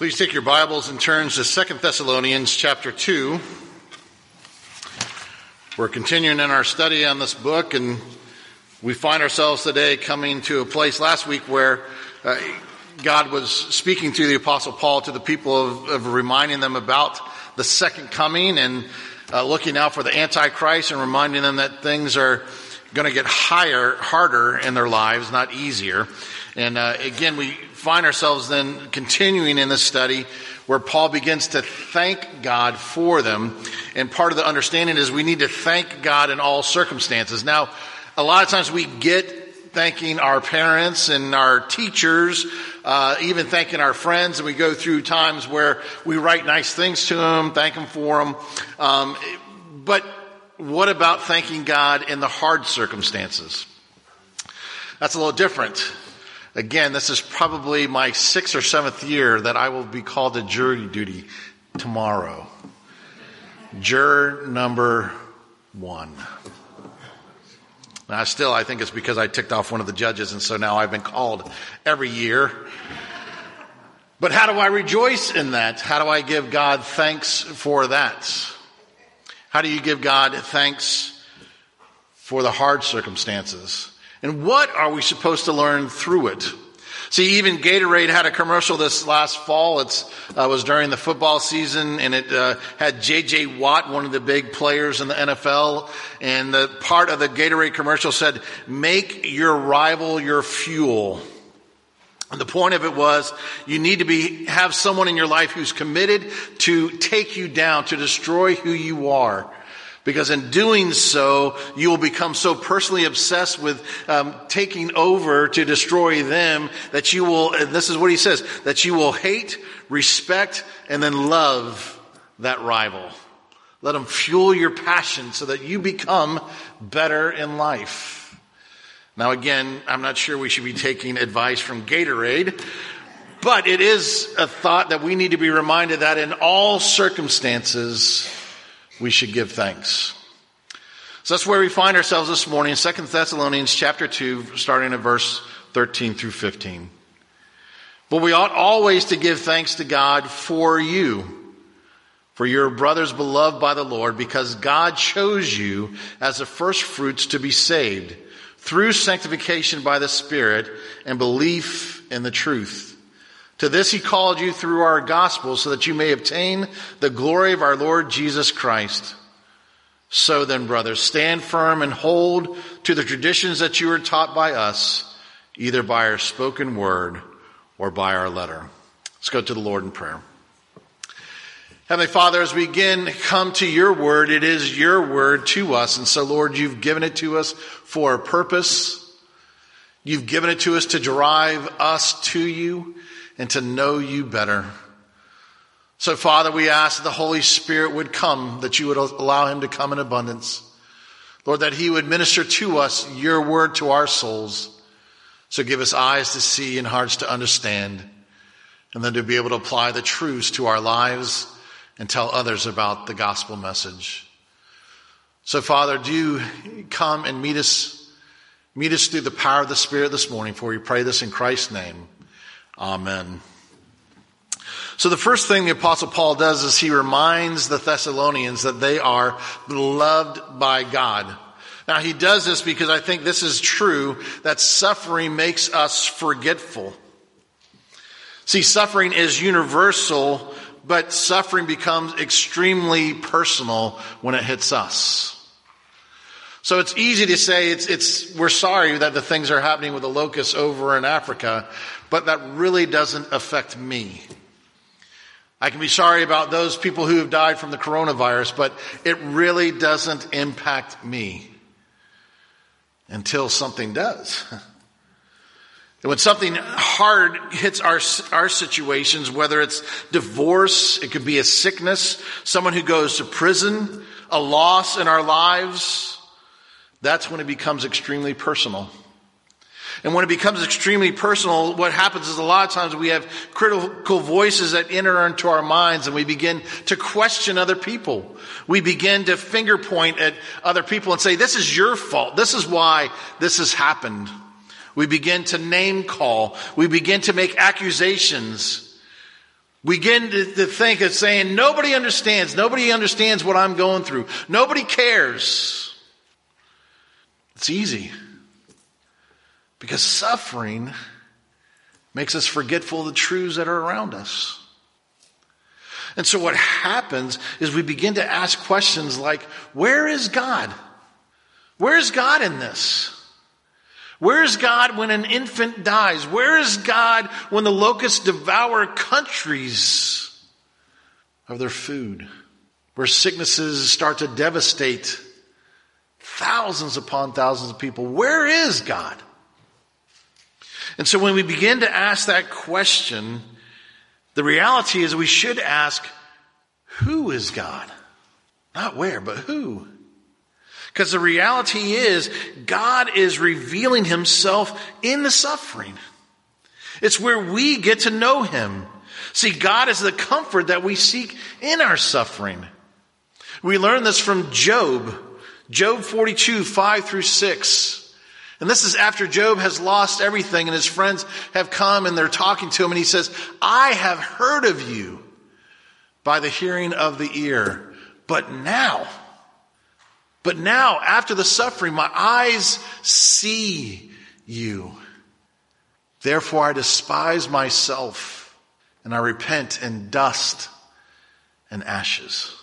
Please take your Bibles and turn to 2 Thessalonians chapter 2. We're continuing in our study on this book, and we find ourselves today coming to a place last week where uh, God was speaking through the Apostle Paul to the people of, of reminding them about the second coming and uh, looking out for the Antichrist and reminding them that things are going to get higher, harder in their lives, not easier. And uh, again, we find ourselves then continuing in this study where Paul begins to thank God for them. And part of the understanding is we need to thank God in all circumstances. Now, a lot of times we get thanking our parents and our teachers, uh, even thanking our friends, and we go through times where we write nice things to them, thank them for them. Um, but what about thanking God in the hard circumstances? That's a little different. Again, this is probably my sixth or seventh year that I will be called to jury duty tomorrow. Juror number one. Now, still, I think it's because I ticked off one of the judges, and so now I've been called every year. But how do I rejoice in that? How do I give God thanks for that? How do you give God thanks for the hard circumstances? And what are we supposed to learn through it? See, even Gatorade had a commercial this last fall. It uh, was during the football season, and it uh, had J.J. Watt, one of the big players in the NFL. And the part of the Gatorade commercial said, "Make your rival your fuel." And the point of it was, you need to be have someone in your life who's committed to take you down, to destroy who you are. Because in doing so, you will become so personally obsessed with um, taking over to destroy them that you will, and this is what he says, that you will hate, respect, and then love that rival. Let them fuel your passion so that you become better in life. Now again, I'm not sure we should be taking advice from Gatorade, but it is a thought that we need to be reminded that in all circumstances, we should give thanks. So that's where we find ourselves this morning, 2 Thessalonians chapter 2, starting at verse 13 through 15. But we ought always to give thanks to God for you, for your brothers beloved by the Lord, because God chose you as the first fruits to be saved through sanctification by the Spirit and belief in the truth. To this he called you through our gospel so that you may obtain the glory of our Lord Jesus Christ. So then, brothers, stand firm and hold to the traditions that you were taught by us, either by our spoken word or by our letter. Let's go to the Lord in prayer. Heavenly Father, as we again come to your word, it is your word to us. And so, Lord, you've given it to us for a purpose. You've given it to us to drive us to you and to know you better. So, Father, we ask that the Holy Spirit would come, that you would allow him to come in abundance. Lord, that he would minister to us your word to our souls. So give us eyes to see and hearts to understand, and then to be able to apply the truths to our lives and tell others about the gospel message. So, Father, do you come and meet us, meet us through the power of the Spirit this morning, for we pray this in Christ's name. Amen. So the first thing the apostle Paul does is he reminds the Thessalonians that they are beloved by God. Now he does this because I think this is true that suffering makes us forgetful. See, suffering is universal, but suffering becomes extremely personal when it hits us. So it's easy to say it's, it's, we're sorry that the things are happening with the locusts over in Africa, but that really doesn't affect me. I can be sorry about those people who have died from the coronavirus, but it really doesn't impact me until something does. And when something hard hits our, our situations, whether it's divorce, it could be a sickness, someone who goes to prison, a loss in our lives, that's when it becomes extremely personal. And when it becomes extremely personal, what happens is a lot of times we have critical voices that enter into our minds and we begin to question other people. We begin to finger point at other people and say, this is your fault. This is why this has happened. We begin to name call. We begin to make accusations. We begin to, to think of saying, nobody understands. Nobody understands what I'm going through. Nobody cares. It's easy. Because suffering makes us forgetful of the truths that are around us. And so what happens is we begin to ask questions like, where is God? Where is God in this? Where is God when an infant dies? Where is God when the locusts devour countries of their food? Where sicknesses start to devastate thousands upon thousands of people. Where is God? And so when we begin to ask that question, the reality is we should ask, who is God? Not where, but who? Because the reality is, God is revealing himself in the suffering. It's where we get to know him. See, God is the comfort that we seek in our suffering. We learn this from Job. Job 42, 5 through 6. And this is after Job has lost everything and his friends have come and they're talking to him and he says, I have heard of you by the hearing of the ear. But now, but now after the suffering, my eyes see you. Therefore I despise myself and I repent in dust and ashes.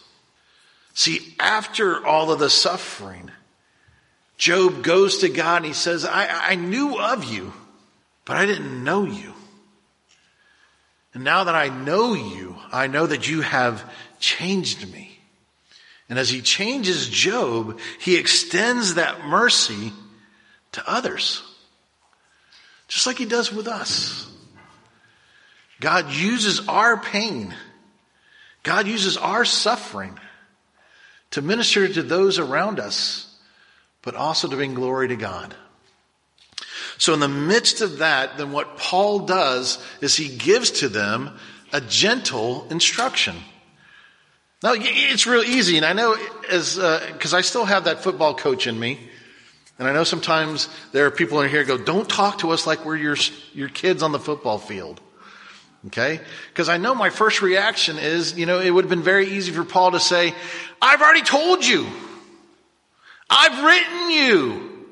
See, after all of the suffering, Job goes to God and he says, I, I knew of you, but I didn't know you. And now that I know you, I know that you have changed me. And as he changes Job, he extends that mercy to others. Just like he does with us. God uses our pain. God uses our suffering to minister to those around us but also to bring glory to God. So in the midst of that, then what Paul does is he gives to them a gentle instruction. Now it's real easy, and I know as because uh, I still have that football coach in me, and I know sometimes there are people in here who go, "Don't talk to us like we're your your kids on the football field." Okay? Because I know my first reaction is, you know, it would have been very easy for Paul to say, I've already told you. I've written you.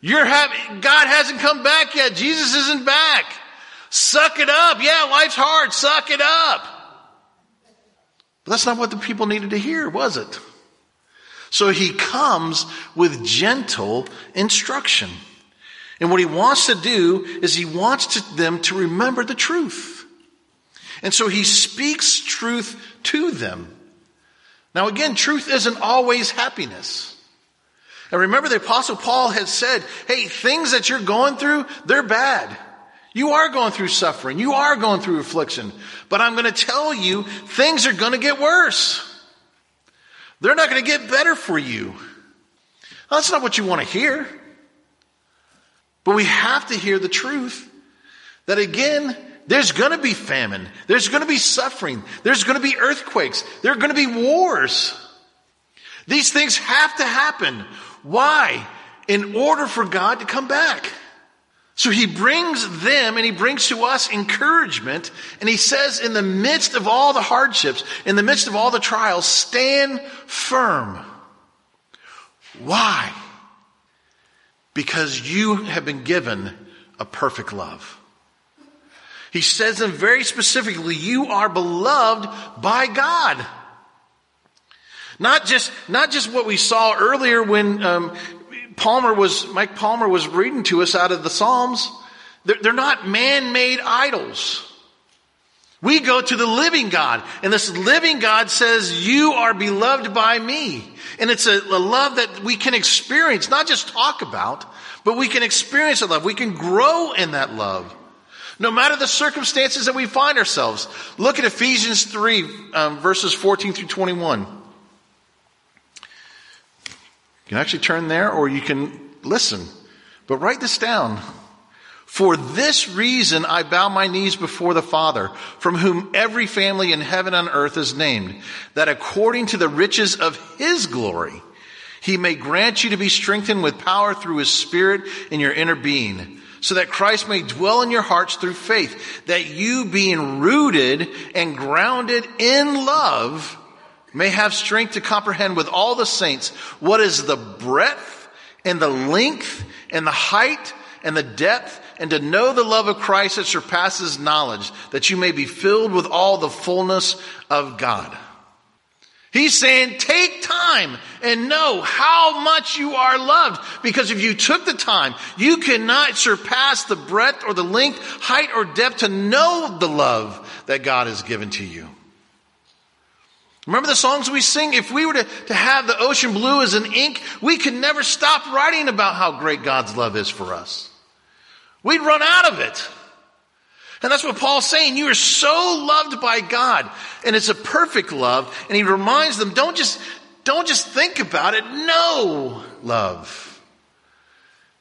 You're having, God hasn't come back yet. Jesus isn't back. Suck it up. Yeah, life's hard. Suck it up. But that's not what the people needed to hear, was it? So he comes with gentle instruction. And what he wants to do is he wants to, them to remember the truth. And so he speaks truth to them. Now again, truth isn't always happiness. And remember the apostle Paul had said, hey, things that you're going through, they're bad. You are going through suffering. You are going through affliction. But I'm going to tell you, things are going to get worse. They're not going to get better for you. that's not what you want to hear. But we have to hear the truth that again, there's going to be famine. There's going to be suffering. There's going to be earthquakes. There are going to be wars. These things have to happen. Why? In order for God to come back. So he brings them and he brings to us encouragement. And he says, in the midst of all the hardships, in the midst of all the trials, stand firm. Why? Because you have been given a perfect love. He says them very specifically, you are beloved by God. Not just, not just what we saw earlier when um, Palmer was, Mike Palmer was reading to us out of the Psalms. They're, they're not man-made idols. We go to the living God, and this living God says, you are beloved by me. And it's a, a love that we can experience, not just talk about, but we can experience a love. We can grow in that love. No matter the circumstances that we find ourselves. Look at Ephesians 3, um, verses 14 through 21. You can actually turn there or you can listen. But write this down. For this reason I bow my knees before the Father, from whom every family in heaven and earth is named, that according to the riches of his glory, he may grant you to be strengthened with power through his spirit in your inner being so that Christ may dwell in your hearts through faith, that you being rooted and grounded in love may have strength to comprehend with all the saints what is the breadth and the length and the height and the depth and to know the love of Christ that surpasses knowledge, that you may be filled with all the fullness of God. He's saying take time and know how much you are loved. Because if you took the time, you cannot surpass the breadth or the length, height or depth to know the love that God has given to you. Remember the songs we sing? If we were to, to have the ocean blue as an ink, we could never stop writing about how great God's love is for us. We'd run out of it. And that's what Paul's saying. You are so loved by God. And it's a perfect love. And he reminds them, don't just, don't just think about it. Know love.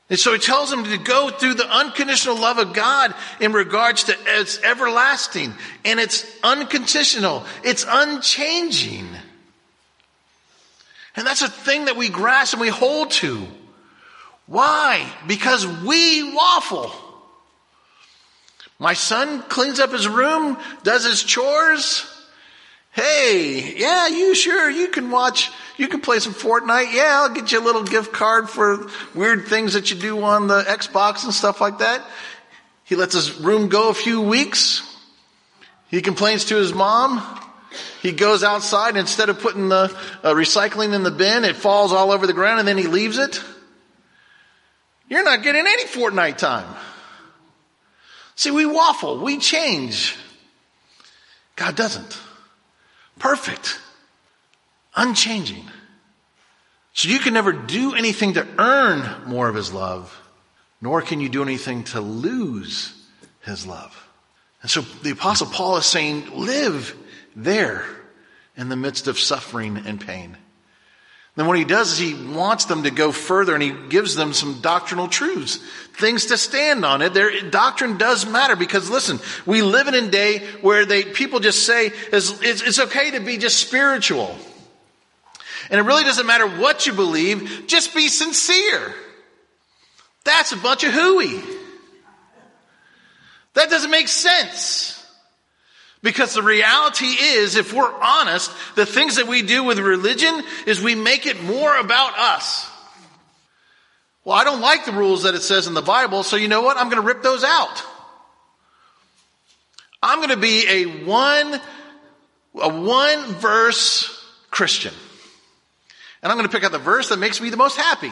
And so he tells them to go through the unconditional love of God in regards to it's everlasting and it's unconditional. It's unchanging. And that's a thing that we grasp and we hold to. Why? Because we waffle. My son cleans up his room, does his chores. Hey, yeah, you sure, you can watch, you can play some Fortnite. Yeah, I'll get you a little gift card for weird things that you do on the Xbox and stuff like that. He lets his room go a few weeks. He complains to his mom. He goes outside instead of putting the uh, recycling in the bin, it falls all over the ground and then he leaves it. You're not getting any Fortnite time. See, we waffle, we change. God doesn't. Perfect. Unchanging. So you can never do anything to earn more of His love, nor can you do anything to lose His love. And so the Apostle Paul is saying, live there in the midst of suffering and pain. Then what he does is he wants them to go further and he gives them some doctrinal truths, things to stand on. It their doctrine does matter because listen, we live in a day where they people just say it's, it's okay to be just spiritual, and it really doesn't matter what you believe, just be sincere. That's a bunch of hooey. That doesn't make sense. Because the reality is, if we're honest, the things that we do with religion is we make it more about us. Well, I don't like the rules that it says in the Bible, so you know what? I'm going to rip those out. I'm going to be a one, a one verse Christian. And I'm going to pick out the verse that makes me the most happy.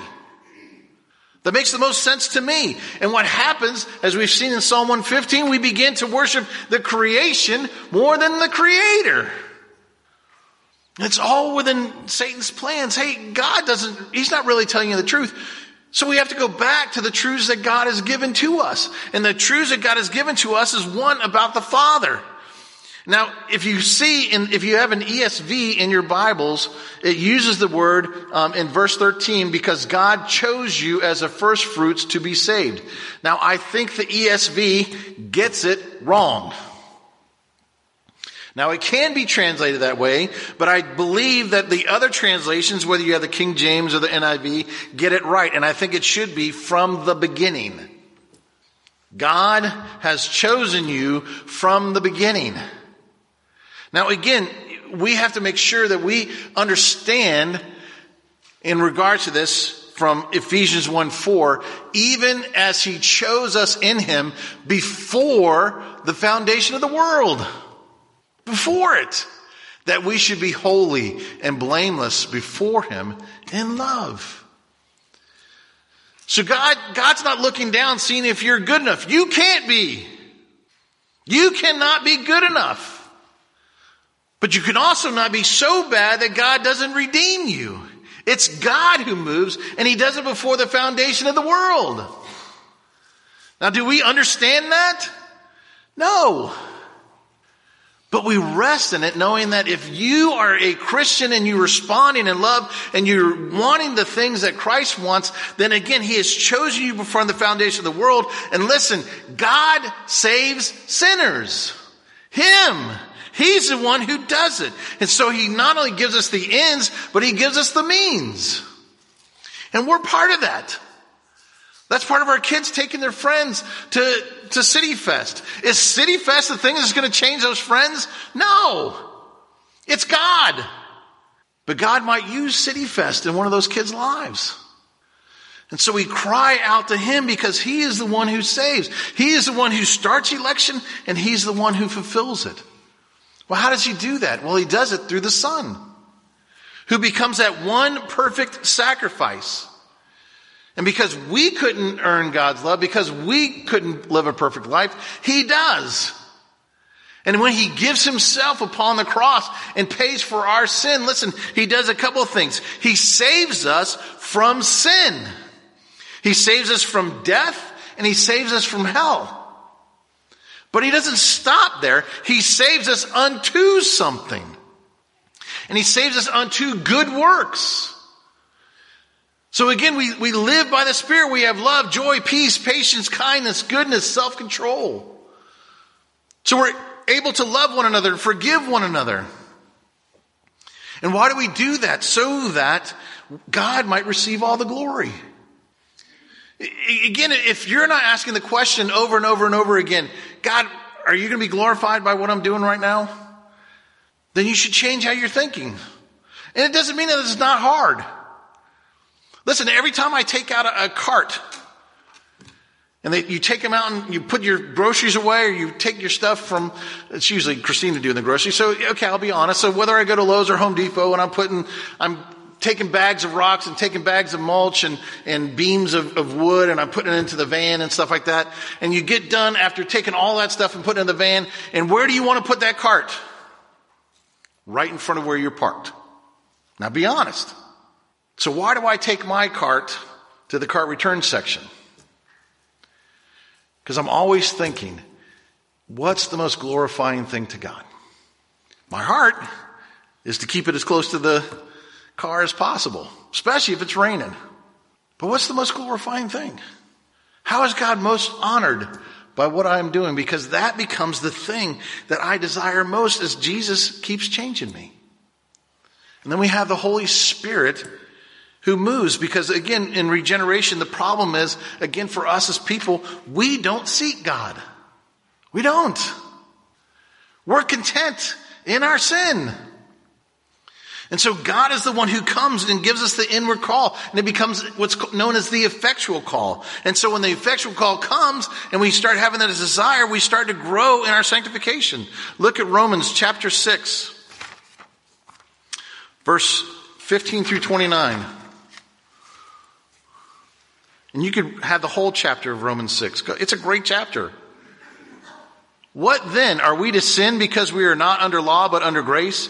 That makes the most sense to me. And what happens, as we've seen in Psalm 115, we begin to worship the creation more than the creator. It's all within Satan's plans. Hey, God doesn't, he's not really telling you the truth. So we have to go back to the truths that God has given to us. And the truths that God has given to us is one about the Father. Now, if you see, in, if you have an ESV in your Bibles, it uses the word um, in verse 13 because God chose you as a first fruits to be saved. Now, I think the ESV gets it wrong. Now, it can be translated that way, but I believe that the other translations, whether you have the King James or the NIV, get it right. And I think it should be from the beginning. God has chosen you from the beginning. Now again, we have to make sure that we understand in regards to this from Ephesians 1 4, even as he chose us in him before the foundation of the world. Before it. That we should be holy and blameless before him in love. So God, God's not looking down seeing if you're good enough. You can't be. You cannot be good enough. But you can also not be so bad that God doesn't redeem you. It's God who moves, and He does it before the foundation of the world. Now, do we understand that? No. But we rest in it knowing that if you are a Christian and you're responding in love and you're wanting the things that Christ wants, then again, He has chosen you before the foundation of the world. And listen, God saves sinners. Him. He's the one who does it. And so he not only gives us the ends, but he gives us the means. And we're part of that. That's part of our kids taking their friends to, to City Fest. Is City Fest the thing that's going to change those friends? No. It's God. But God might use City Fest in one of those kids' lives. And so we cry out to Him because He is the one who saves. He is the one who starts election and He's the one who fulfills it. Well, how does He do that? Well, He does it through the Son, who becomes that one perfect sacrifice. And because we couldn't earn God's love, because we couldn't live a perfect life, He does. And when He gives Himself upon the cross and pays for our sin, listen, He does a couple of things. He saves us from sin. He saves us from death and He saves us from hell. But He doesn't stop there. He saves us unto something. And He saves us unto good works. So again, we, we live by the Spirit. We have love, joy, peace, patience, kindness, goodness, self-control. So we're able to love one another and forgive one another. And why do we do that? So that God might receive all the glory. Again, if you're not asking the question over and over and over again, God, are you going to be glorified by what I'm doing right now? Then you should change how you're thinking. And it doesn't mean that it's not hard. Listen, every time I take out a, a cart, and they, you take them out and you put your groceries away or you take your stuff from, it's usually Christina doing the groceries. So, okay, I'll be honest. So whether I go to Lowe's or Home Depot and I'm putting, I'm taking bags of rocks and taking bags of mulch and, and beams of, of wood and I'm putting it into the van and stuff like that. And you get done after taking all that stuff and putting it in the van. And where do you want to put that cart? Right in front of where you're parked. Now be honest. So why do I take my cart to the cart return section? Because I'm always thinking, what's the most glorifying thing to God? My heart is to keep it as close to the car as possible, especially if it's raining. But what's the most glorifying thing? How is God most honored by what I'm doing? Because that becomes the thing that I desire most as Jesus keeps changing me. And then we have the Holy Spirit who moves because again, in regeneration, the problem is, again, for us as people, we don't seek God. We don't. We're content in our sin. And so God is the one who comes and gives us the inward call. And it becomes what's known as the effectual call. And so when the effectual call comes and we start having that desire, we start to grow in our sanctification. Look at Romans chapter 6, verse 15 through 29. And you could have the whole chapter of Romans 6. It's a great chapter. What then? Are we to sin because we are not under law but under grace?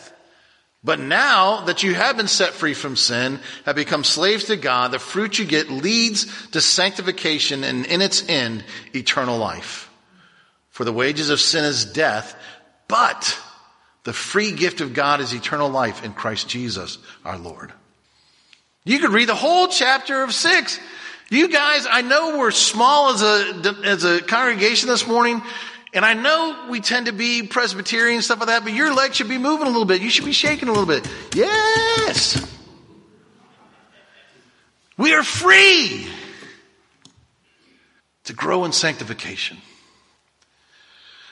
But now that you have been set free from sin, have become slaves to God, the fruit you get leads to sanctification and in its end, eternal life. For the wages of sin is death, but the free gift of God is eternal life in Christ Jesus our Lord. You could read the whole chapter of six you guys, I know we're small as a, as a congregation this morning, and I know we tend to be Presbyterian and stuff like that, but your legs should be moving a little bit. You should be shaking a little bit. Yes! We are free to grow in sanctification.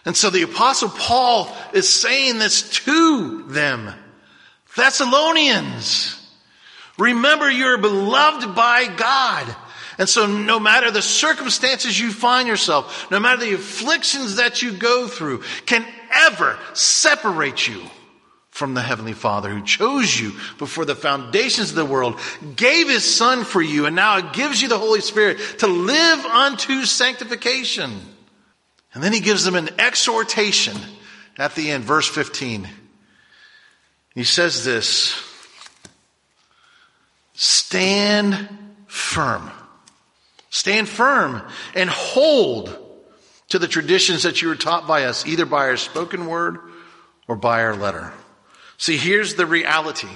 And so the apostle Paul is saying this to them. Thessalonians, remember you're beloved by God And so no matter the circumstances you find yourself, no matter the afflictions that you go through, can ever separate you from the Heavenly Father who chose you before the foundations of the world, gave His Son for you, and now gives you the Holy Spirit to live unto sanctification. And then He gives them an exhortation at the end, verse 15. He says this, stand firm. Stand firm and hold to the traditions that you were taught by us, either by our spoken word or by our letter. See, here's the reality.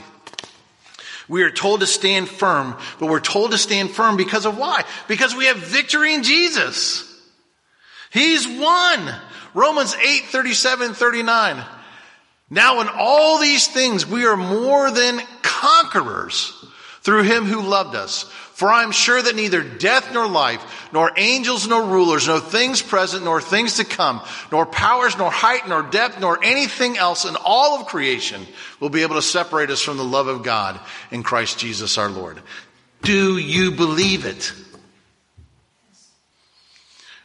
We are told to stand firm, but we're told to stand firm because of why? Because we have victory in Jesus. He's won. Romans 8, 37, 39. Now in all these things we are more than conquerors through him who loved us. For I am sure that neither death nor life, nor angels nor rulers, nor things present nor things to come, nor powers nor height nor depth nor anything else in all of creation will be able to separate us from the love of God in Christ Jesus our Lord. Do you believe it?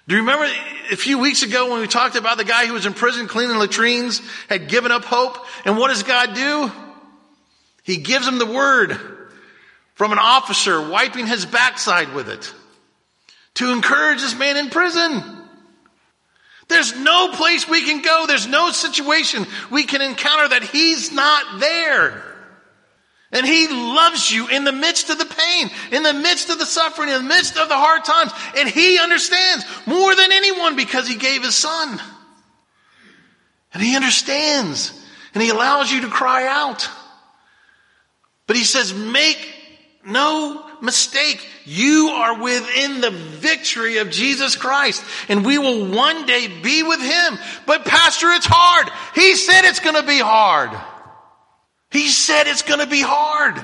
Do you remember a few weeks ago when we talked about the guy who was in prison cleaning latrines, had given up hope? And what does God do? He gives him the word from an officer wiping his backside with it to encourage this man in prison. There's no place we can go. There's no situation we can encounter that he's not there. And he loves you in the midst of the pain, in the midst of the suffering, in the midst of the hard times. And he understands more than anyone because he gave his son. And he understands. And he allows you to cry out. But he says, make no mistake. You are within the victory of Jesus Christ and we will one day be with him. But pastor, it's hard. He said it's going to be hard. He said it's going to be hard.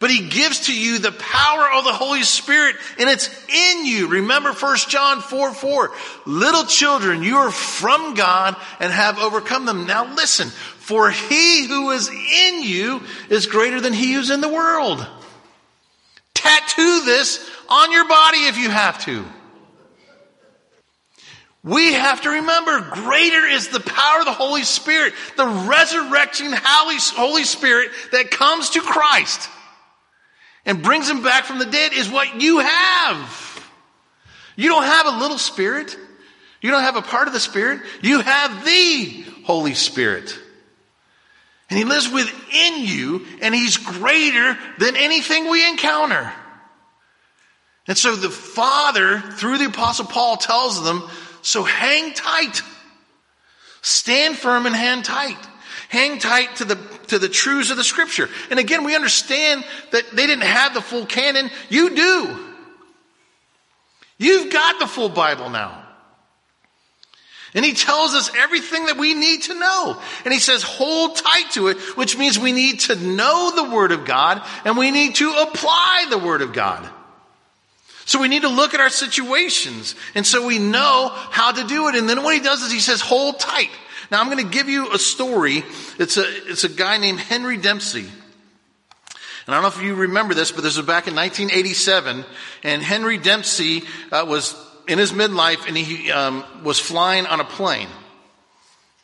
But he gives to you the power of the Holy Spirit and it's in you. Remember 1 John 4, 4. Little children, you are from God and have overcome them. Now listen, for he who is in you is greater than he who's in the world. Tattoo this on your body if you have to. We have to remember greater is the power of the Holy Spirit, the resurrecting Holy Spirit that comes to Christ and brings him back from the dead is what you have. You don't have a little spirit. You don't have a part of the Spirit. You have the Holy Spirit. And he lives within you and he's greater than anything we encounter. And so the Father, through the Apostle Paul, tells them, so hang tight. Stand firm and hang tight. Hang tight to the, to the truths of the scripture. And again, we understand that they didn't have the full canon. You do. You've got the full Bible now. And he tells us everything that we need to know. And he says, hold tight to it, which means we need to know the Word of God and we need to apply the Word of God. So we need to look at our situations. And so we know how to do it. And then what he does is he says, hold tight. Now I'm going to give you a story. It's a, it's a guy named Henry Dempsey. And I don't know if you remember this, but this was back in 1987, and Henry Dempsey uh, was in his midlife and he um, was flying on a plane.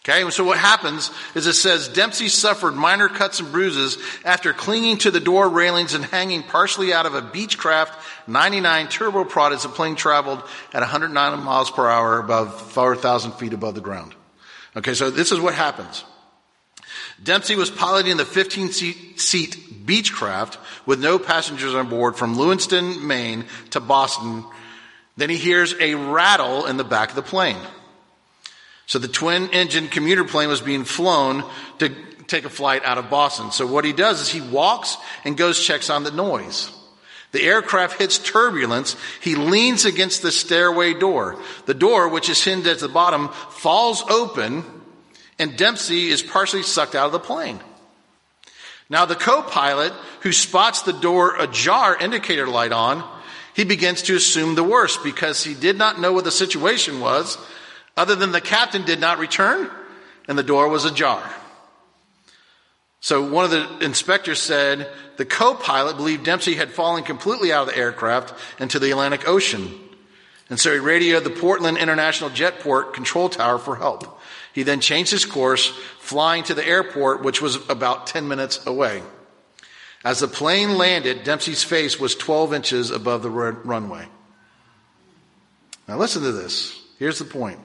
Okay, so what happens is it says Dempsey suffered minor cuts and bruises after clinging to the door railings and hanging partially out of a Beechcraft 99 turboprop as the plane traveled at 109 miles per hour above 4,000 feet above the ground. Okay, so this is what happens. Dempsey was piloting the 15 seat, Beechcraft with no passengers on board from Lewiston, Maine to Boston then he hears a rattle in the back of the plane. So the twin engine commuter plane was being flown to take a flight out of Boston. So what he does is he walks and goes checks on the noise. The aircraft hits turbulence. He leans against the stairway door. The door, which is hinged at the bottom, falls open and Dempsey is partially sucked out of the plane. Now the co-pilot who spots the door ajar indicator light on he begins to assume the worst because he did not know what the situation was other than the captain did not return and the door was ajar. So one of the inspectors said the co-pilot believed Dempsey had fallen completely out of the aircraft into the Atlantic Ocean. And so he radioed the Portland International Jetport control tower for help. He then changed his course, flying to the airport, which was about 10 minutes away. As the plane landed, Dempsey's face was 12 inches above the runway. Now listen to this. Here's the point.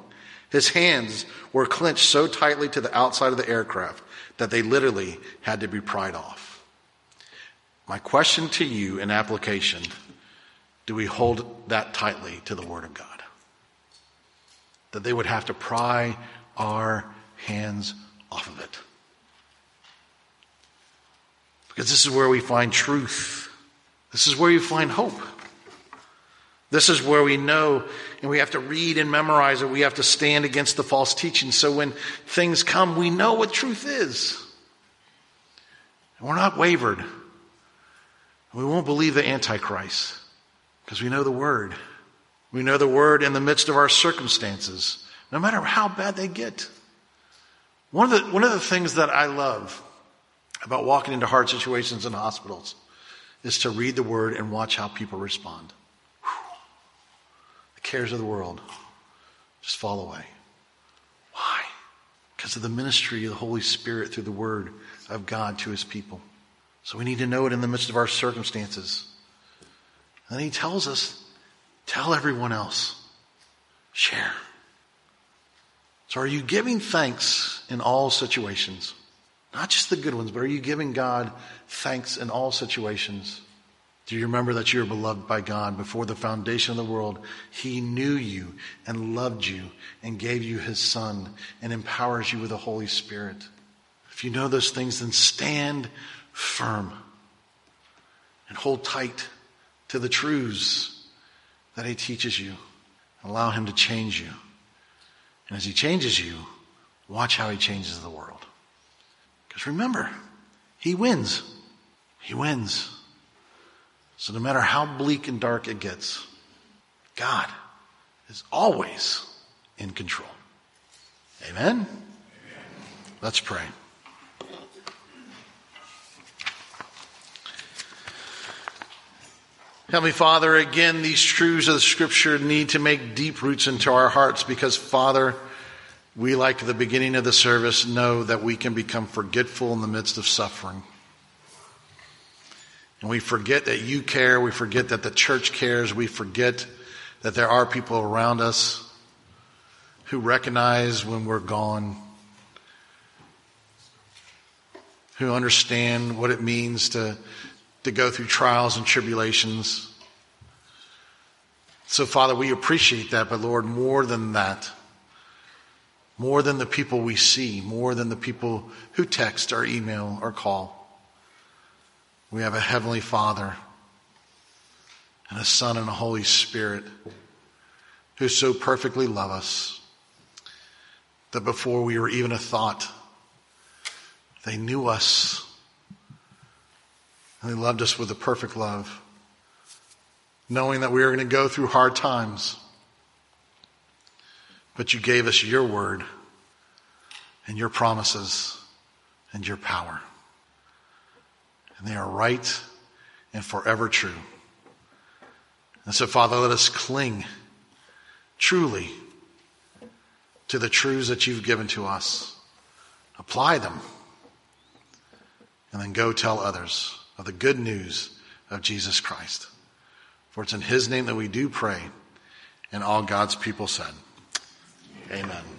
His hands were clenched so tightly to the outside of the aircraft that they literally had to be pried off. My question to you in application do we hold that tightly to the Word of God? That they would have to pry our hands off of it. Because this is where we find truth. This is where you find hope. This is where we know and we have to read and memorize it. We have to stand against the false teaching. So when things come, we know what truth is. And we're not wavered. We won't believe the Antichrist because we know the Word. We know the Word in the midst of our circumstances, no matter how bad they get. One of the, one of the things that I love about walking into hard situations in hospitals is to read the Word and watch how people respond. Cares of the world just fall away. Why? Because of the ministry of the Holy Spirit through the Word of God to His people. So we need to know it in the midst of our circumstances. And he tells us, tell everyone else. Share. So are you giving thanks in all situations? Not just the good ones, but are you giving God thanks in all situations? Do you remember that you are beloved by God before the foundation of the world? He knew you and loved you and gave you his son and empowers you with the Holy Spirit. If you know those things, then stand firm and hold tight to the truths that he teaches you. Allow him to change you. And as he changes you, watch how he changes the world. Because remember, he wins. He wins. So no matter how bleak and dark it gets, God is always in control. Amen? Amen. Let's pray. Heavenly Father, again, these truths of the scripture need to make deep roots into our hearts because, Father, we, like the beginning of the service, know that we can become forgetful in the midst of suffering. And we forget that you care. We forget that the church cares. We forget that there are people around us who recognize when we're gone, who understand what it means to to go through trials and tribulations. So, Father, we appreciate that, but Lord, more than that, more than the people we see, more than the people who text or email or call, we have a Heavenly Father and a Son and a Holy Spirit who so perfectly love us that before we were even a thought, they knew us and He loved us with a perfect love, knowing that we were going to go through hard times. But you gave us your word and your promises and your power. And they are right and forever true. And so, Father, let us cling truly to the truths that you've given to us. Apply them. And then go tell others of the good news of Jesus Christ. For it's in his name that we do pray. And all God's people said, Amen.